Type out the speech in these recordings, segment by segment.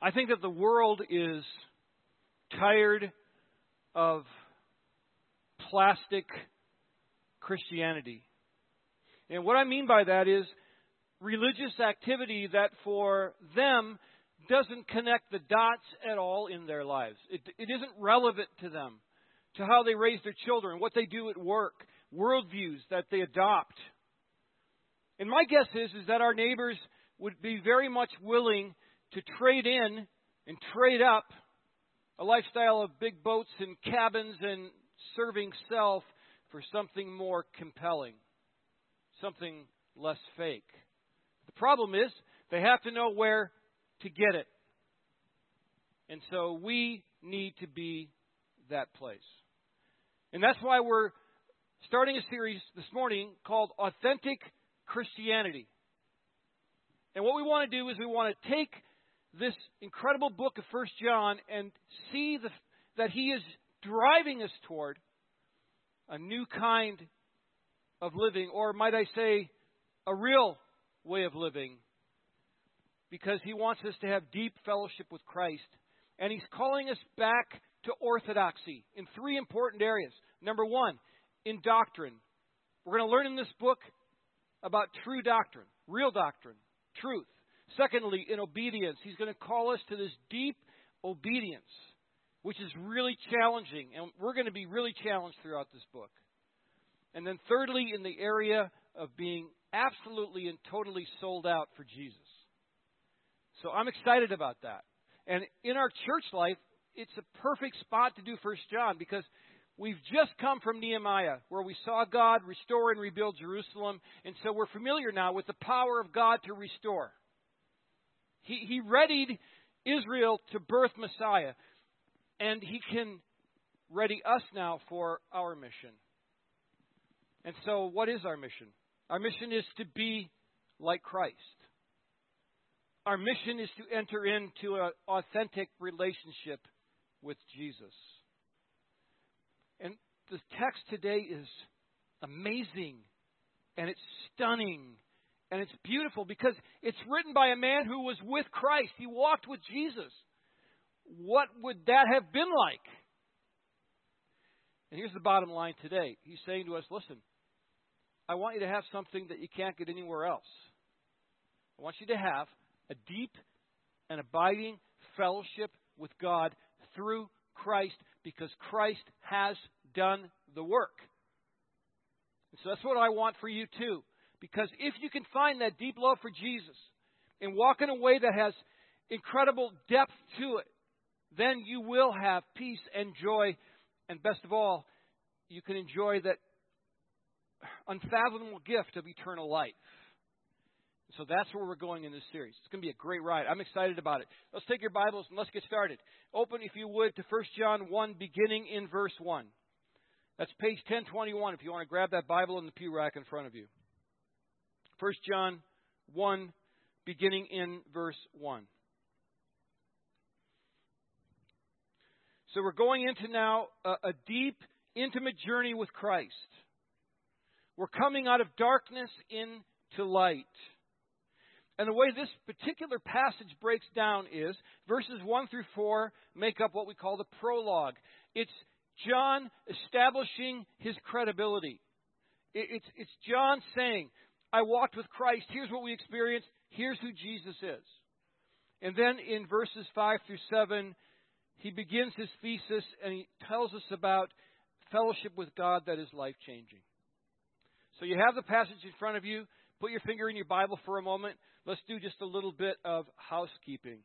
I think that the world is tired of plastic Christianity. And what I mean by that is religious activity that for them doesn't connect the dots at all in their lives. It, it isn't relevant to them, to how they raise their children, what they do at work, worldviews that they adopt. And my guess is, is that our neighbors would be very much willing to trade in and trade up a lifestyle of big boats and cabins and serving self for something more compelling, something less fake. The problem is they have to know where to get it. And so we need to be that place. And that's why we're starting a series this morning called Authentic Christianity. And what we want to do is we want to take this incredible book of First John and see the, that he is driving us toward a new kind of living, or might I say, a real way of living, because he wants us to have deep fellowship with Christ. And he's calling us back to orthodoxy in three important areas. Number one, in doctrine. We're going to learn in this book about true doctrine, real doctrine, truth. Secondly, in obedience. He's going to call us to this deep obedience, which is really challenging. And we're going to be really challenged throughout this book. And then thirdly, in the area of being absolutely and totally sold out for Jesus. So I'm excited about that. And in our church life, it's a perfect spot to do First John because we've just come from Nehemiah, where we saw God restore and rebuild Jerusalem, and so we're familiar now with the power of God to restore. He, he readied Israel to birth Messiah, and He can ready us now for our mission. And so, what is our mission? Our mission is to be like Christ. Our mission is to enter into an authentic relationship with Jesus. And the text today is amazing and it's stunning and it's beautiful because it's written by a man who was with Christ. He walked with Jesus. What would that have been like? And here's the bottom line today. He's saying to us, listen, I want you to have something that you can't get anywhere else. I want you to have a deep and abiding fellowship with God through Christ because Christ has done the work. And so that's what I want for you too. Because if you can find that deep love for Jesus and walk in a way that has incredible depth to it, then you will have peace and joy. And best of all, you can enjoy that unfathomable gift of eternal life. So that's where we're going in this series. It's going to be a great ride. I'm excited about it. Let's take your Bibles and let's get started. Open, if you would, to 1 John 1, beginning in verse 1. That's page 1021 if you want to grab that Bible in the pew rack in front of you. 1 John 1, beginning in verse 1. So we're going into now a, a deep, intimate journey with Christ. We're coming out of darkness into light. And the way this particular passage breaks down is verses 1 through 4 make up what we call the prologue. It's John establishing his credibility. It's, it's John saying, I walked with Christ. Here's what we experienced. Here's who Jesus is. And then in verses 5 through 7, he begins his thesis and he tells us about fellowship with God that is life changing. So you have the passage in front of you. Put your finger in your Bible for a moment. Let's do just a little bit of housekeeping.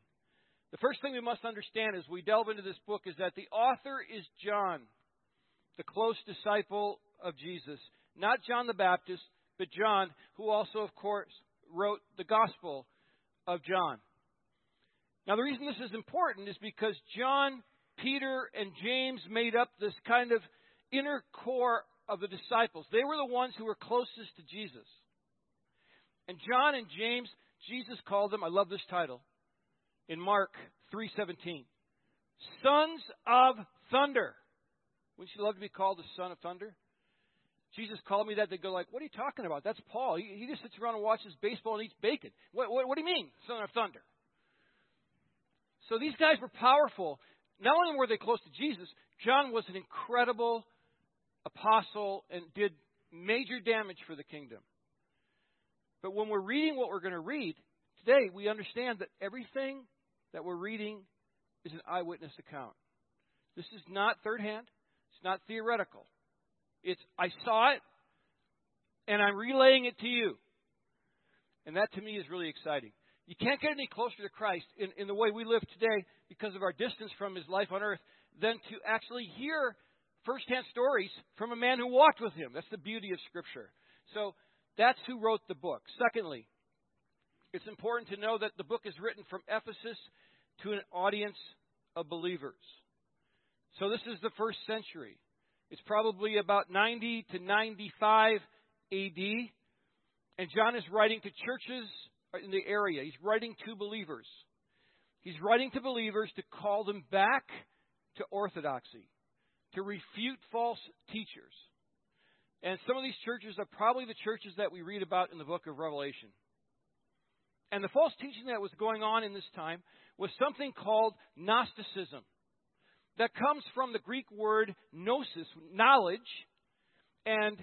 The first thing we must understand as we delve into this book is that the author is John, the close disciple of Jesus. Not John the Baptist, but John, who also, of course, wrote the Gospel of John. Now, the reason this is important is because John, Peter, and James made up this kind of inner core of the disciples. They were the ones who were closest to Jesus. And John and James, Jesus called them, I love this title, in Mark 3:17. Sons of thunder. Wouldn't you love to be called the son of thunder? Jesus called me that. They go like, "What are you talking about? That's Paul. He, he just sits around and watches baseball and eats bacon. What, what, what do you mean, son of thunder?" So these guys were powerful. Not only were they close to Jesus, John was an incredible apostle and did major damage for the kingdom. But when we're reading what we're going to read today, we understand that everything that we're reading is an eyewitness account. This is not third hand, it's not theoretical. It's, I saw it, and I'm relaying it to you. And that to me is really exciting. You can't get any closer to Christ in, in the way we live today because of our distance from his life on earth than to actually hear firsthand stories from a man who walked with him. That's the beauty of Scripture. So that's who wrote the book. Secondly, it's important to know that the book is written from Ephesus to an audience of believers. So this is the first century. It's probably about 90 to 95 AD. And John is writing to churches in the area. He's writing to believers. He's writing to believers to call them back to orthodoxy, to refute false teachers. And some of these churches are probably the churches that we read about in the book of Revelation. And the false teaching that was going on in this time was something called Gnosticism. That comes from the Greek word gnosis, knowledge, and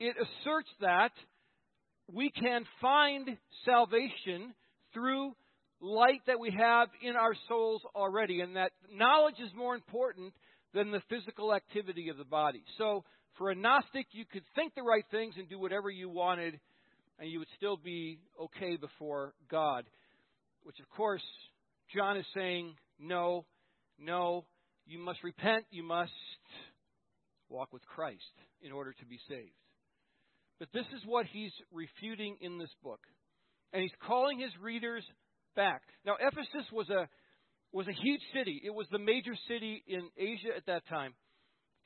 it asserts that we can find salvation through light that we have in our souls already, and that knowledge is more important than the physical activity of the body. So, for a Gnostic, you could think the right things and do whatever you wanted, and you would still be okay before God. Which, of course, John is saying, no, no, you must repent, you must walk with Christ in order to be saved. But this is what he's refuting in this book. And he's calling his readers back. Now, Ephesus was a, was a huge city. It was the major city in Asia at that time.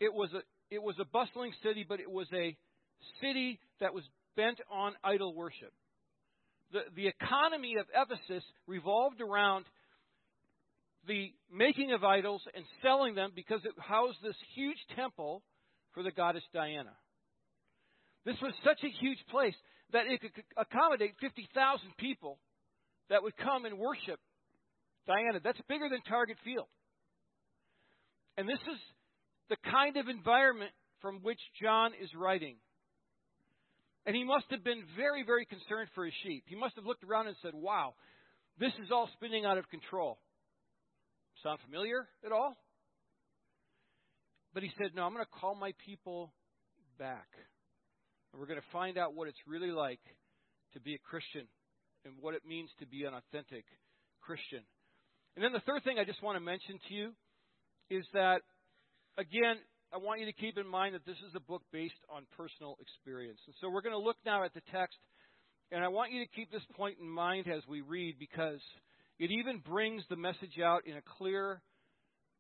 It was a, it was a bustling city, but it was a city that was bent on idol worship. The, the economy of Ephesus revolved around the making of idols and selling them because it housed this huge temple for the goddess Diana. This was such a huge place that it could accommodate 50,000 people that would come and worship Diana. That's bigger than Target Field. And this is the kind of environment from which John is writing. And he must have been very, very concerned for his sheep. He must have looked around and said, Wow, this is all spinning out of control. Sound familiar at all? But he said, No, I'm going to call my people back. And we're going to find out what it's really like to be a Christian and what it means to be an authentic Christian. And then the third thing I just want to mention to you is that, again, I want you to keep in mind that this is a book based on personal experience. And so we're going to look now at the text, and I want you to keep this point in mind as we read because it even brings the message out in a clear,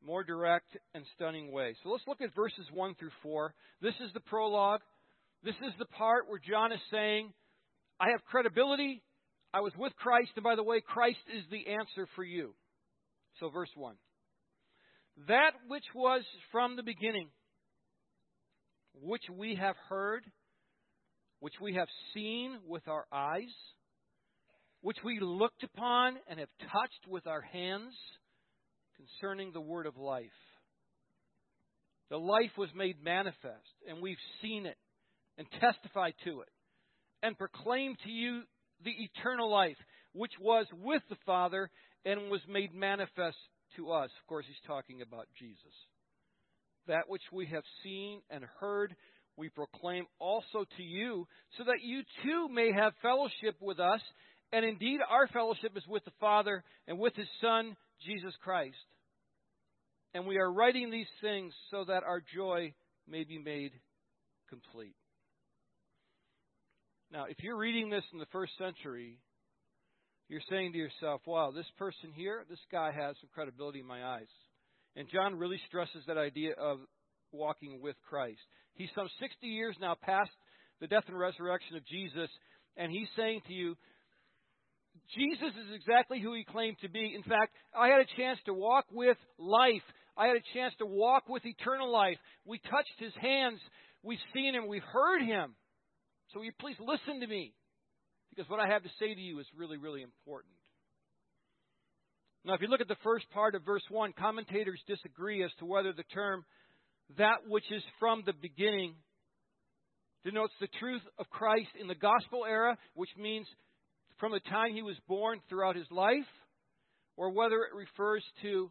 more direct, and stunning way. So let's look at verses 1 through 4. This is the prologue. This is the part where John is saying, I have credibility. I was with Christ, and by the way, Christ is the answer for you. So, verse 1. That which was from the beginning, which we have heard, which we have seen with our eyes, which we looked upon and have touched with our hands concerning the word of life. The life was made manifest, and we've seen it and testified to it, and proclaimed to you the eternal life, which was with the Father and was made manifest to us. Of course, he's talking about Jesus. That which we have seen and heard, we proclaim also to you, so that you too may have fellowship with us. And indeed, our fellowship is with the Father and with His Son, Jesus Christ. And we are writing these things so that our joy may be made complete. Now, if you're reading this in the first century, you're saying to yourself, wow, this person here, this guy has some credibility in my eyes. And John really stresses that idea of walking with Christ. He's some 60 years now past the death and resurrection of Jesus, and he's saying to you, Jesus is exactly who he claimed to be. In fact, I had a chance to walk with life. I had a chance to walk with eternal life. We touched his hands. We've seen him. We've heard him. So will you please listen to me? Because what I have to say to you is really, really important. Now, if you look at the first part of verse 1, commentators disagree as to whether the term that which is from the beginning denotes the truth of Christ in the gospel era, which means from the time he was born throughout his life, or whether it refers to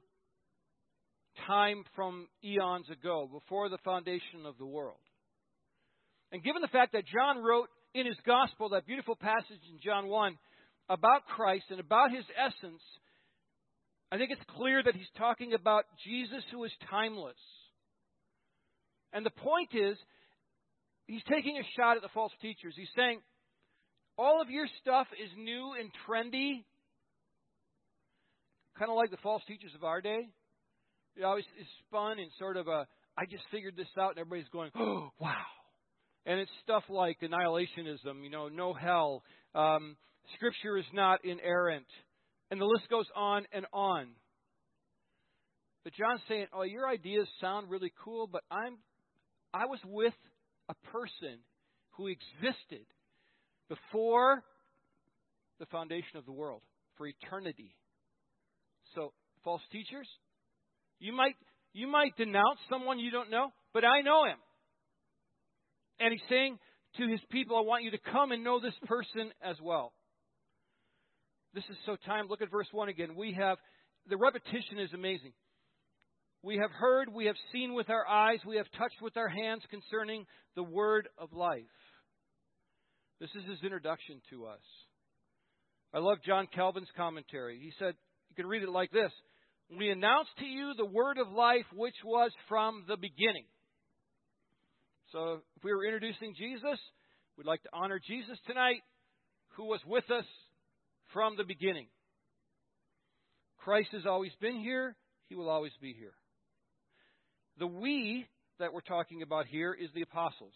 time from eons ago, before the foundation of the world. And given the fact that John wrote in his gospel that beautiful passage in John 1 about Christ and about his essence, I think it's clear that he's talking about Jesus who is timeless. And the point is, he's taking a shot at the false teachers. He's saying, all of your stuff is new and trendy, kind of like the false teachers of our day. It always is spun in sort of a, I just figured this out, and everybody's going, oh, wow. And it's stuff like annihilationism, you know, no hell. Um, scripture is not inerrant. And the list goes on and on. But John's saying, "Oh, your ideas sound really cool, but I'm I was with a person who existed before the foundation of the world for eternity. So, false teachers, you might you might denounce someone you don't know, but I know him. And he's saying to his people, I want you to come and know this person as well. This is so time. Look at verse 1 again. We have, the repetition is amazing. We have heard, we have seen with our eyes, we have touched with our hands concerning the word of life. This is his introduction to us. I love John Calvin's commentary. He said, you can read it like this We announce to you the word of life which was from the beginning. So if we were introducing Jesus, we'd like to honor Jesus tonight, who was with us from the beginning. Christ has always been here, he will always be here. The we that we're talking about here is the apostles.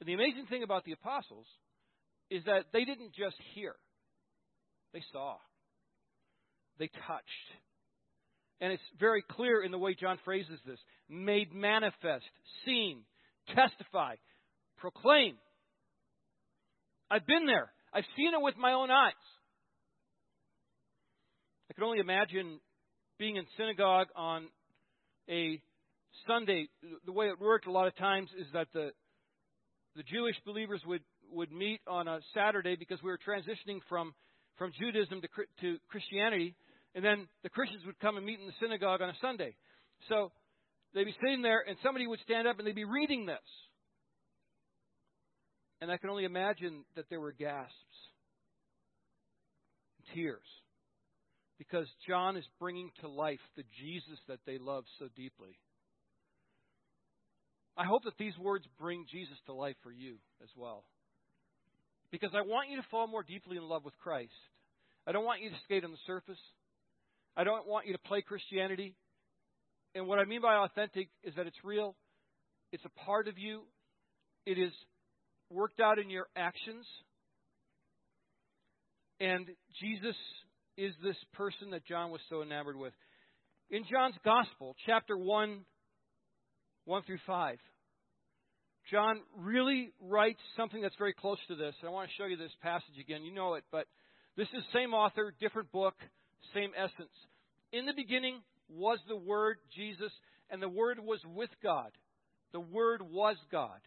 And the amazing thing about the apostles is that they didn't just hear, they saw, they touched. And it's very clear in the way John phrases this made manifest, seen, testify, proclaim. I've been there. I've seen it with my own eyes. I can only imagine being in synagogue on a Sunday. The way it worked a lot of times is that the the Jewish believers would would meet on a Saturday because we were transitioning from from Judaism to to Christianity, and then the Christians would come and meet in the synagogue on a Sunday. So they'd be sitting there, and somebody would stand up and they'd be reading this. And I can only imagine that there were gasps, and tears, because John is bringing to life the Jesus that they love so deeply. I hope that these words bring Jesus to life for you as well. Because I want you to fall more deeply in love with Christ. I don't want you to skate on the surface. I don't want you to play Christianity. And what I mean by authentic is that it's real, it's a part of you, it is worked out in your actions. And Jesus is this person that John was so enamored with. In John's Gospel, chapter 1, 1 through 5, John really writes something that's very close to this. I want to show you this passage again. You know it, but this is same author, different book, same essence. In the beginning was the Word, Jesus, and the Word was with God. The Word was God.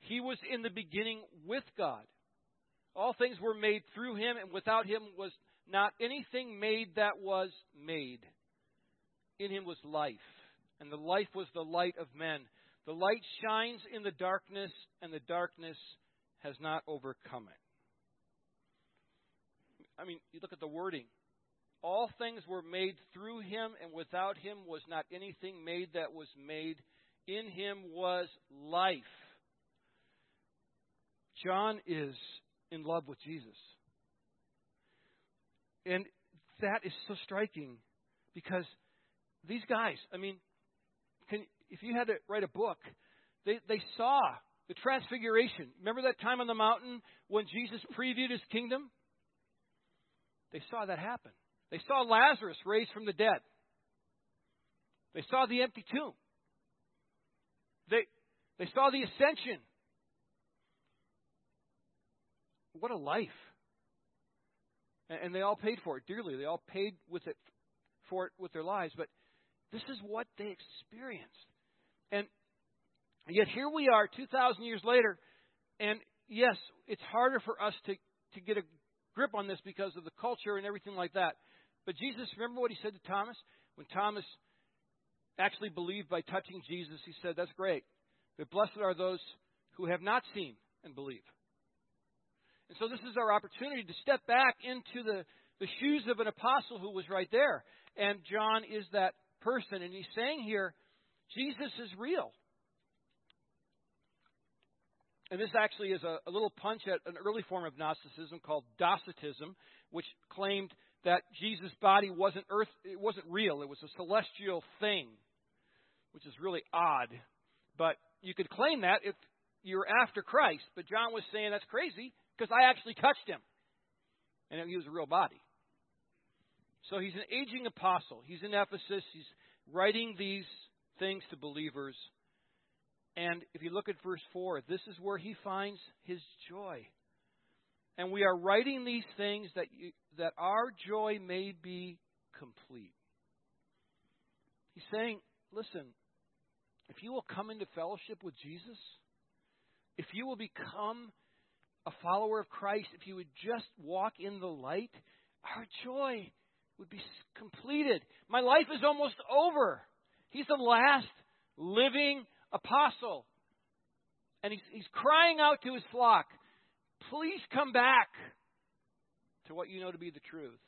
He was in the beginning with God. All things were made through him, and without him was not anything made that was made. In him was life, and the life was the light of men. The light shines in the darkness, and the darkness has not overcome it. I mean, you look at the wording. All things were made through him, and without him was not anything made that was made. In him was life John is in love with Jesus. And that is so striking because these guys, I mean, if you had to write a book, they, they saw the transfiguration. Remember that time on the mountain when Jesus previewed his kingdom? They saw that happen. They saw Lazarus raised from the dead. They saw the empty tomb. They, they saw the ascension what a life. and they all paid for it dearly. They all paid with it for it with their lives. But this is what they experienced, and yet here we are, two thousand years later, and yes, it's harder for us to to get a grip on this because of the culture and everything like that. But Jesus, remember what he said to Thomas when Thomas actually believed by touching Jesus? He said, "That's great, but blessed are those who have not seen and believe." And so this is our opportunity to step back into the, the shoes of an apostle who was right there. And John is that person. And he's saying here, Jesus is real. And this actually is a, a little punch at an early form of Gnosticism called Docetism, which claimed that Jesus' body wasn't earth, it wasn't real. It was a celestial thing, which is really odd. But you could claim that if you're after Christ. But John was saying that's crazy because I actually touched him. And he was a real body. So he's an aging apostle. He's in Ephesus. He's writing these things to believers. And if you look at verse 4, this is where he finds his joy. And we are writing these things that, you, that our joy may be complete. He's saying, listen, if you will come into fellowship with Jesus, if you will become a follower of Christ, if you would just walk in the light, our joy would be completed. My life is almost over. He's the last living apostle. And he's, he's crying out to his flock, please come back to what you know to be the truth.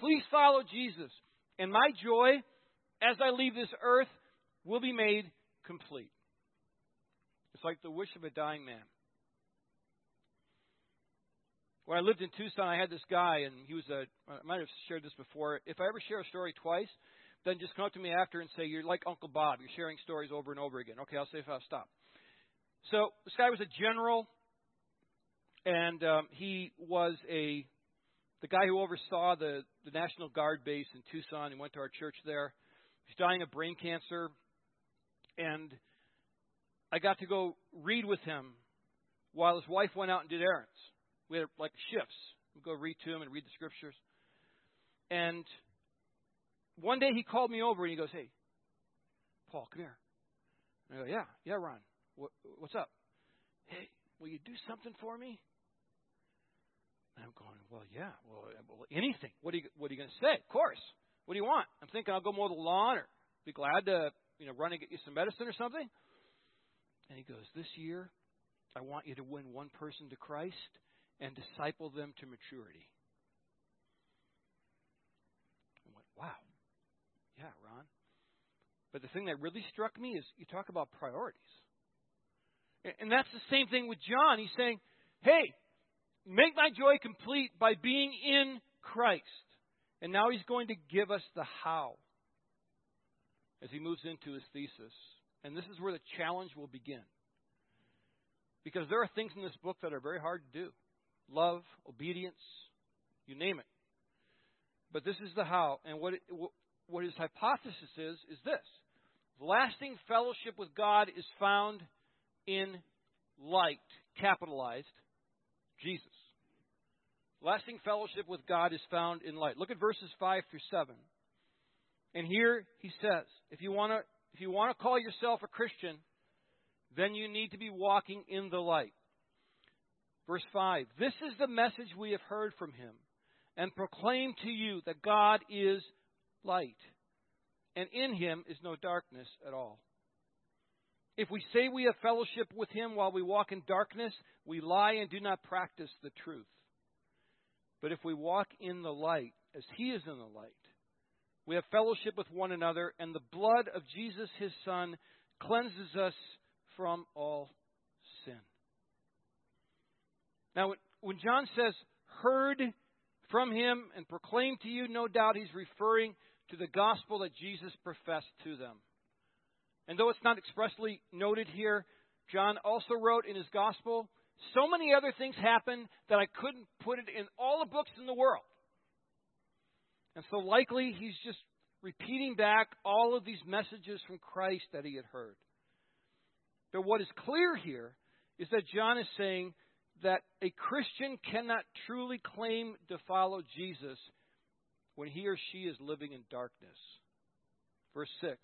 Please follow Jesus. And my joy, as I leave this earth, will be made complete. It's like the wish of a dying man. When I lived in Tucson, I had this guy, and he was a. I might have shared this before. If I ever share a story twice, then just come up to me after and say, You're like Uncle Bob. You're sharing stories over and over again. Okay, I'll say if I'll stop. So this guy was a general, and um, he was a the guy who oversaw the, the National Guard base in Tucson. He went to our church there. He's dying of brain cancer. And I got to go read with him while his wife went out and did errands. We had like shifts. We'd go read to him and read the scriptures. And one day he called me over and he goes, Hey, Paul, come here. And I go, Yeah, yeah, Ron. What, what's up? Hey, will you do something for me? And I'm going, Well, yeah, well, uh, well anything. What are you what are you gonna say? Of course. What do you want? I'm thinking I'll go mow the lawn or be glad to, you know, run and get you some medicine or something. And he goes, This year I want you to win one person to Christ and disciple them to maturity. I went, Wow. Yeah, Ron. But the thing that really struck me is you talk about priorities. And that's the same thing with John. He's saying, hey, make my joy complete by being in Christ. And now he's going to give us the how as he moves into his thesis. And this is where the challenge will begin. Because there are things in this book that are very hard to do love, obedience, you name it. But this is the how. And what, it, what his hypothesis is, is this lasting fellowship with God is found in light, capitalized, Jesus. Lasting fellowship with God is found in light. Look at verses 5 through 7. And here he says, if you want to if you want to call yourself a Christian, then you need to be walking in the light. Verse 5 This is the message we have heard from him and proclaim to you that God is light, and in him is no darkness at all. If we say we have fellowship with him while we walk in darkness, we lie and do not practice the truth. But if we walk in the light, as he is in the light, we have fellowship with one another, and the blood of Jesus, his Son, cleanses us from all sin. Now, when John says, heard from him and proclaimed to you, no doubt he's referring to the gospel that Jesus professed to them. And though it's not expressly noted here, John also wrote in his gospel, so many other things happened that I couldn't put it in all the books in the world. And so likely he's just repeating back all of these messages from Christ that he had heard. But what is clear here is that John is saying that a Christian cannot truly claim to follow Jesus when he or she is living in darkness. Verse 6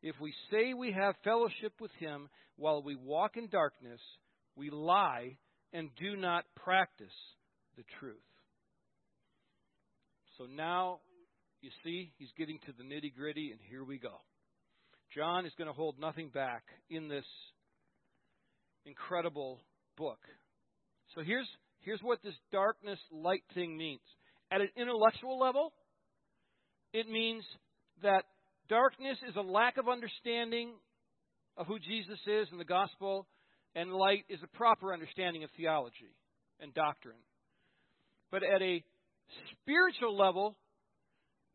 If we say we have fellowship with him while we walk in darkness, we lie and do not practice the truth. So now, you see, he's getting to the nitty gritty, and here we go. John is going to hold nothing back in this incredible book. So here's, here's what this darkness light thing means. At an intellectual level, it means that darkness is a lack of understanding of who Jesus is and the gospel, and light is a proper understanding of theology and doctrine. But at a spiritual level,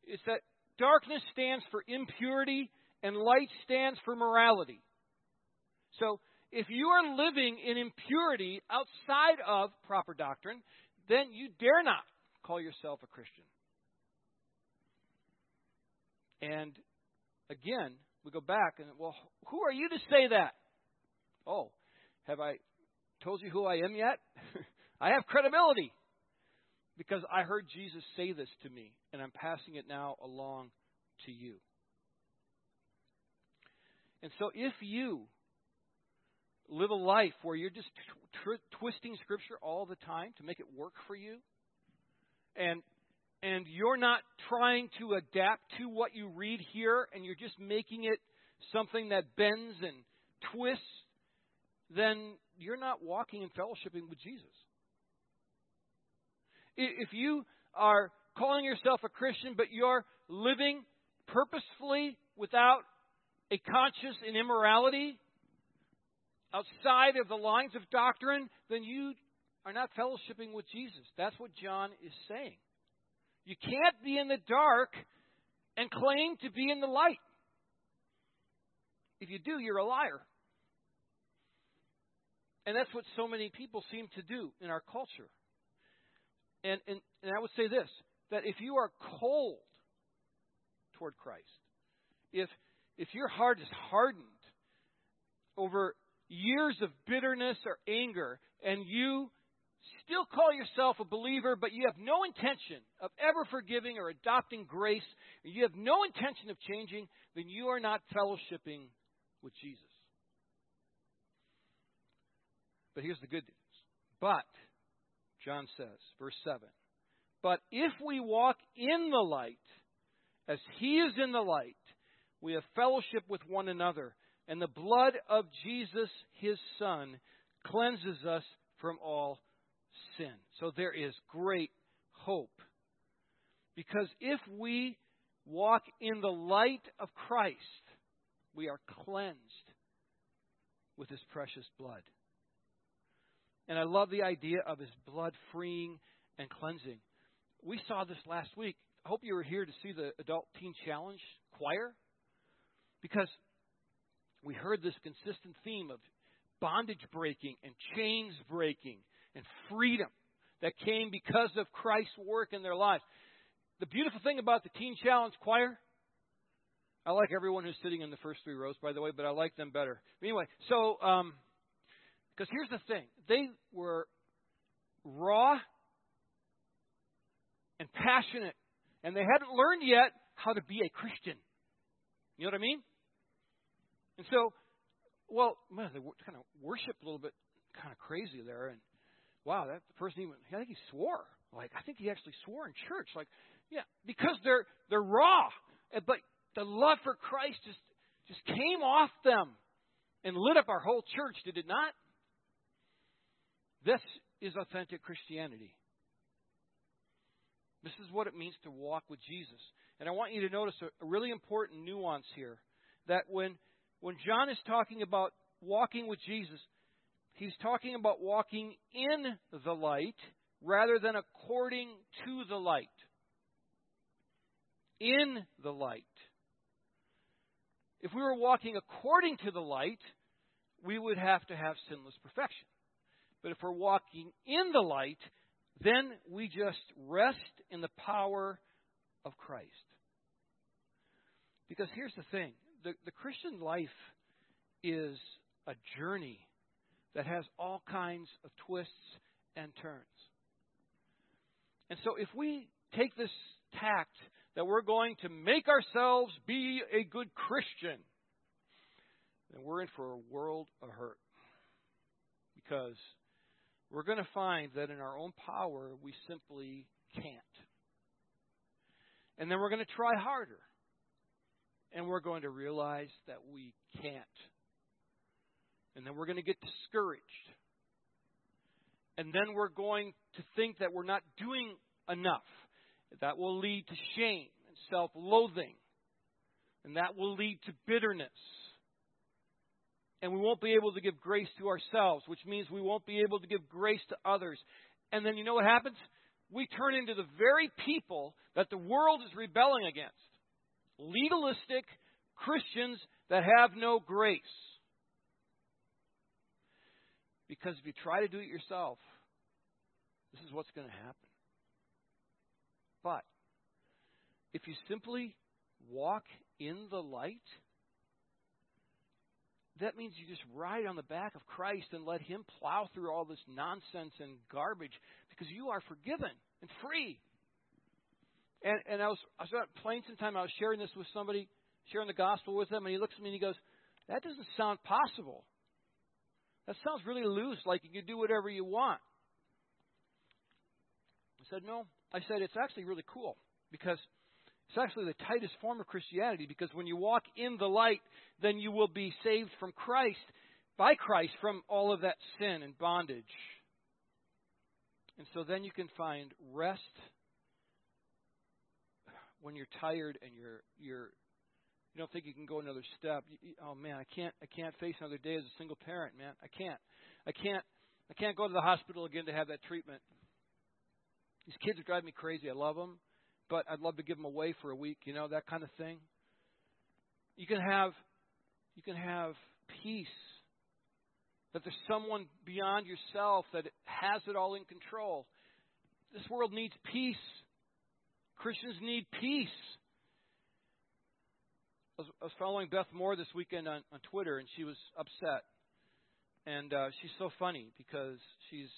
it's that darkness stands for impurity and light stands for morality. So if you are living in impurity outside of proper doctrine, then you dare not call yourself a Christian. And again, we go back and, well, who are you to say that? Oh, have I told you who I am yet? I have credibility because I heard Jesus say this to me, and I'm passing it now along to you. And so, if you live a life where you're just tw- twisting Scripture all the time to make it work for you, and and you're not trying to adapt to what you read here, and you're just making it something that bends and twists, then you're not walking and fellowshipping with Jesus. If you are calling yourself a Christian, but you're living purposefully without a conscience in immorality, outside of the lines of doctrine, then you are not fellowshipping with Jesus. That's what John is saying. You can't be in the dark and claim to be in the light. If you do, you're a liar. And that's what so many people seem to do in our culture. And, and, and I would say this that if you are cold toward Christ, if, if your heart is hardened over years of bitterness or anger, and you still call yourself a believer, but you have no intention of ever forgiving or adopting grace, and you have no intention of changing, then you are not fellowshipping with Jesus. But here's the good news. But, John says, verse 7 But if we walk in the light, as he is in the light, we have fellowship with one another and the blood of Jesus, his Son, cleanses us from all sin. So there is great hope. Because if we walk in the light of Christ, we are cleansed with his precious blood. And I love the idea of his blood freeing and cleansing. We saw this last week. I hope you were here to see the Adult Teen Challenge choir. Because we heard this consistent theme of bondage breaking and chains breaking and freedom that came because of Christ's work in their lives. The beautiful thing about the Teen Challenge Choir, I like everyone who's sitting in the first three rows, by the way, but I like them better. Anyway, so, um, because here's the thing they were raw and passionate, and they hadn't learned yet how to be a Christian. You know what I mean? And so, well, man, they kind of worshiped a little bit, kind of crazy there. And wow, that person even, I think he swore. Like, I think he actually swore in church. Like, yeah, because they're they're raw, but the love for Christ just just came off them and lit up our whole church. Did it not? This is authentic Christianity. This is what it means to walk with Jesus. And I want you to notice a, really important nuance here that when when John is talking about walking with Jesus, he's talking about walking in the light rather than according to the light. In the light. If we were walking according to the light, we would have to have sinless perfection. But if we're walking in the light, then we just rest in the power of Christ. Because here's the thing the, the Christian life is a journey that has all kinds of twists and turns. And so if we take this tact that we're going to make ourselves be a good Christian, then we're in for a world of hurt. Because we're going to find that in our own power, we simply can't. And then we're going to try harder. And we're going to realize that we can't. And then we're going to get discouraged. And then we're going to think that we're not doing enough. That will lead to shame and self loathing. And that will lead to bitterness. And we won't be able to give grace to ourselves, which means we won't be able to give grace to others. And then you know what happens? We turn into the very people that the world is rebelling against legalistic Christians that have no grace. Because if you try to do it yourself, this is what's going to happen. But if you simply walk in the light, that means you just ride on the back of Christ and let Him plow through all this nonsense and garbage because you are forgiven and free. And, and I was I was at Plain time. I was sharing this with somebody, sharing the gospel with them, and he looks at me and he goes, "That doesn't sound possible. That sounds really loose, like you can do whatever you want." I said, "No." I said, "It's actually really cool because." It's actually the tightest form of Christianity because when you walk in the light, then you will be saved from Christ, by Christ, from all of that sin and bondage. And so then you can find rest when you're tired and you're you're you don't think you can go another step. You, you, oh man, I can't I can't face another day as a single parent, man. I can't. I can't I can't go to the hospital again to have that treatment. These kids are driving me crazy. I love them but I'd love to give them away for a week, you know, that kind of thing. You can have you can have peace that there's someone beyond yourself that has it all in control. This world needs peace. Christians need peace. I was, I was following Beth Moore this weekend on, on Twitter, and she was upset. And uh, she's so funny because she's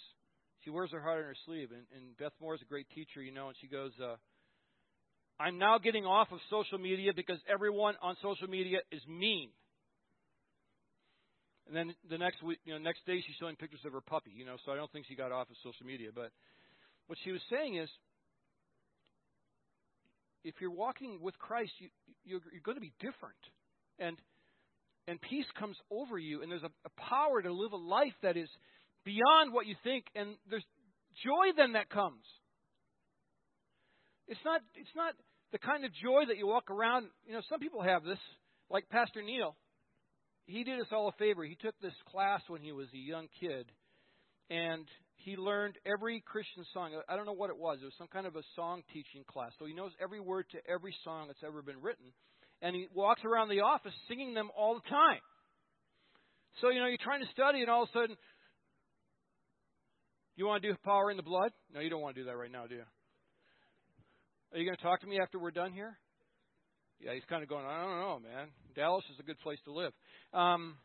she wears her heart on her sleeve. And, and Beth Moore is a great teacher, you know. And she goes, uh, I'm now getting off of social media because everyone on social media is mean. And then the next week, you know, next day she's showing pictures of her puppy, you know, so I don't think she got off of social media. But what she was saying is, if you're walking with Christ, you, you're, you're going to be different, and and peace comes over you, and there's a, a power to live a life that is beyond what you think, and there's joy then that comes. It's not it's not the kind of joy that you walk around. You know, some people have this, like Pastor Neil. He did us all a favor. He took this class when he was a young kid, and he learned every Christian song. I don't know what it was. It was some kind of a song teaching class. So he knows every word to every song that's ever been written. And he walks around the office singing them all the time. So, you know, you're trying to study, and all of a sudden, you want to do power in the blood? No, you don't want to do that right now, do you? Are you going to talk to me after we're done here? Yeah, he's kind of going, I don't know, man. Dallas is a good place to live. Um,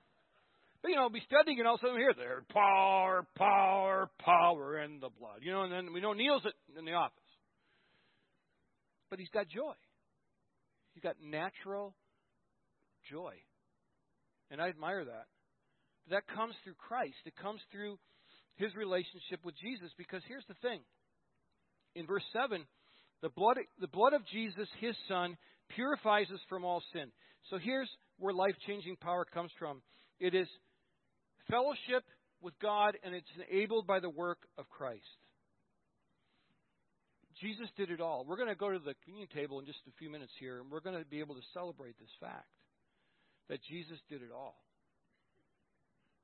you know, be studying and all of a sudden we hear there, power, power, power in the blood. You know, and then we know Neil's in the office. But he's got joy. He's got natural joy. And I admire that. But that comes through Christ. It comes through his relationship with Jesus because here's the thing. In verse 7, the blood, the blood of Jesus, his son, purifies us from all sin. So here's where life changing power comes from it is fellowship with God, and it's enabled by the work of Christ. Jesus did it all. We're going to go to the communion table in just a few minutes here, and we're going to be able to celebrate this fact that Jesus did it all.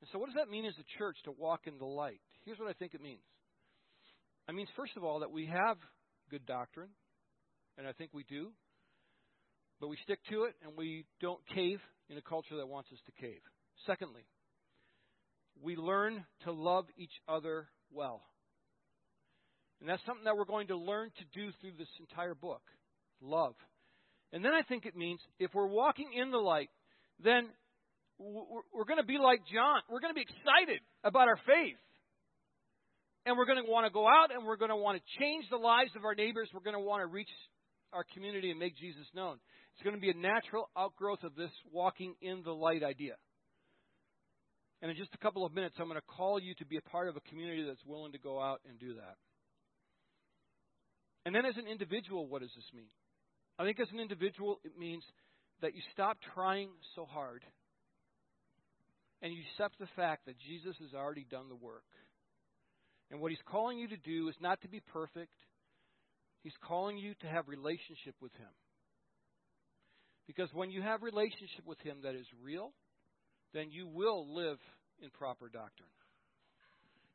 And so, what does that mean as a church to walk in the light? Here's what I think it means. It means, first of all, that we have good doctrine, and I think we do. But we stick to it and we don't cave in a culture that wants us to cave. Secondly, we learn to love each other well. And that's something that we're going to learn to do through this entire book love. And then I think it means if we're walking in the light, then we're going to be like John. We're going to be excited about our faith. and we're going to want to go out and we're going to want to change the lives of our neighbors. We're going to want to reach our community and make Jesus known. It's going to be a natural outgrowth of this walking in the light idea. And in just a couple of minutes, I'm going to call you to be a part of a community that's willing to go out and do that. And then, as an individual, what does this mean? I think as an individual, it means that you stop trying so hard and you accept the fact that Jesus has already done the work. And what he's calling you to do is not to be perfect. He's calling you to have relationship with him. Because when you have relationship with him that is real, then you will live in proper doctrine.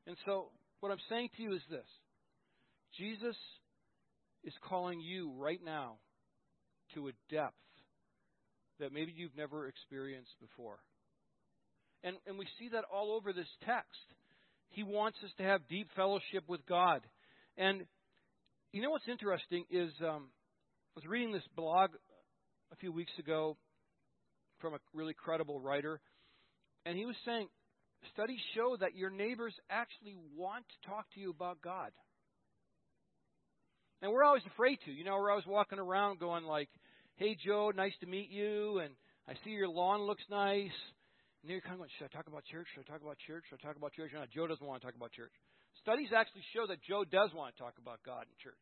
And so what I'm saying to you is this. Jesus is calling you right now to a depth that maybe you've never experienced before. And, and we see that all over this text. He wants us to have deep fellowship with God. And you know what's interesting is um, I was reading this blog a few weeks ago from a really credible writer, and he was saying studies show that your neighbors actually want to talk to you about God. And we're always afraid to. You know, we're always walking around going like, "Hey Joe, nice to meet you," and I see your lawn looks nice. And you're kind of going, "Should I talk about church? Should I talk about church? Should I talk about church?" No, Joe doesn't want to talk about church. Studies actually show that Joe does want to talk about God in church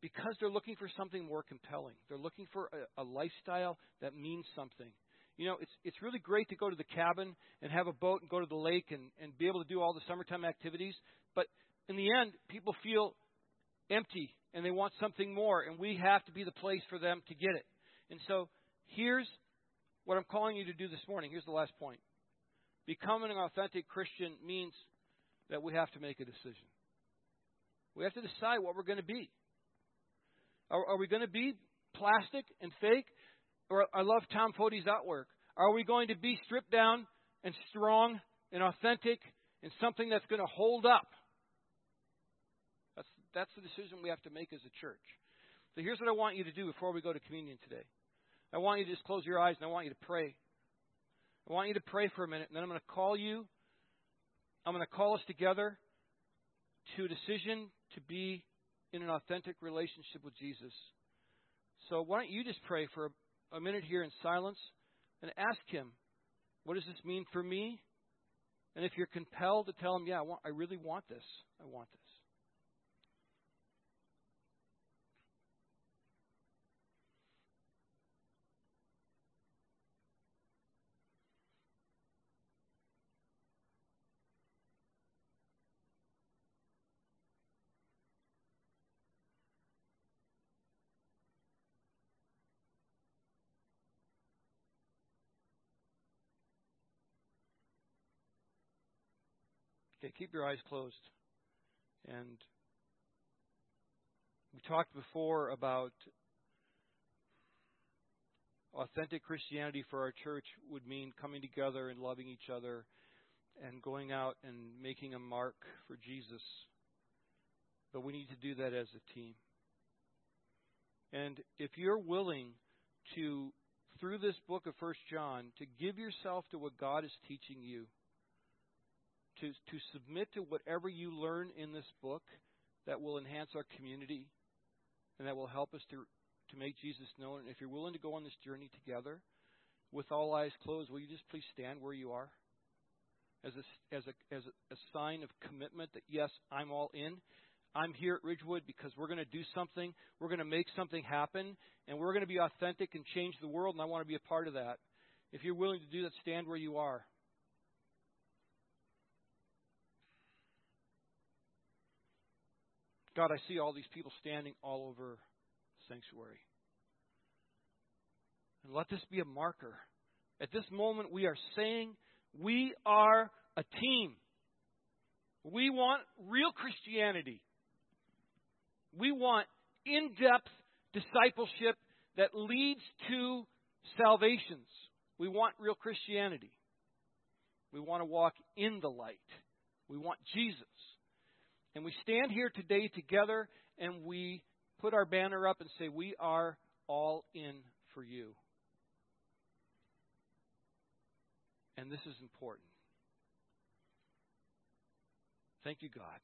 because they're looking for something more compelling. They're looking for a, a lifestyle that means something. You know, it's it's really great to go to the cabin and have a boat and go to the lake and, and be able to do all the summertime activities. But in the end, people feel empty and they want something more, and we have to be the place for them to get it. And so here's what I'm calling you to do this morning. Here's the last point. Becoming an authentic Christian means that we have to make a decision. We have to decide what we're going to be. Are, are we going to be plastic and fake? Or I love Tom Foty's artwork. Are we going to be stripped down and strong and authentic and something that's going to hold up? That's, that's the decision we have to make as a church. So here's what I want you to do before we go to communion today. I want you to just close your eyes and I want you to pray. I want you to pray for a minute, and then I'm going to call you. I'm going to call us together to a decision to be in an authentic relationship with Jesus. So why don't you just pray for a minute here in silence and ask Him, what does this mean for me? And if you're compelled to tell Him, yeah, I, want, I really want this, I want this. Okay, keep your eyes closed. And we talked before about authentic Christianity for our church would mean coming together and loving each other and going out and making a mark for Jesus. But we need to do that as a team. And if you're willing to, through this book of First John, to give yourself to what God is teaching you, to, to submit to whatever you learn in this book that will enhance our community and that will help us to, to make Jesus known. And if you're willing to go on this journey together with all eyes closed, will you just please stand where you are? As a, as a, as a, a sign of commitment that, yes, I'm all in. I'm here at Ridgewood because we're going to do something. We're going to make something happen. And we're going to be authentic and change the world. And I want to be a part of that. If you're willing to do that, stand where you are. God, I see all these people standing all over sanctuary. And let this be a marker. At this moment, we are saying we are a team. We want real Christianity. We want in depth discipleship that leads to salvations. We want real Christianity. We want to walk in the light. We want Jesus. And we stand here today together and we put our banner up and say, We are all in for you. And this is important. Thank you, God.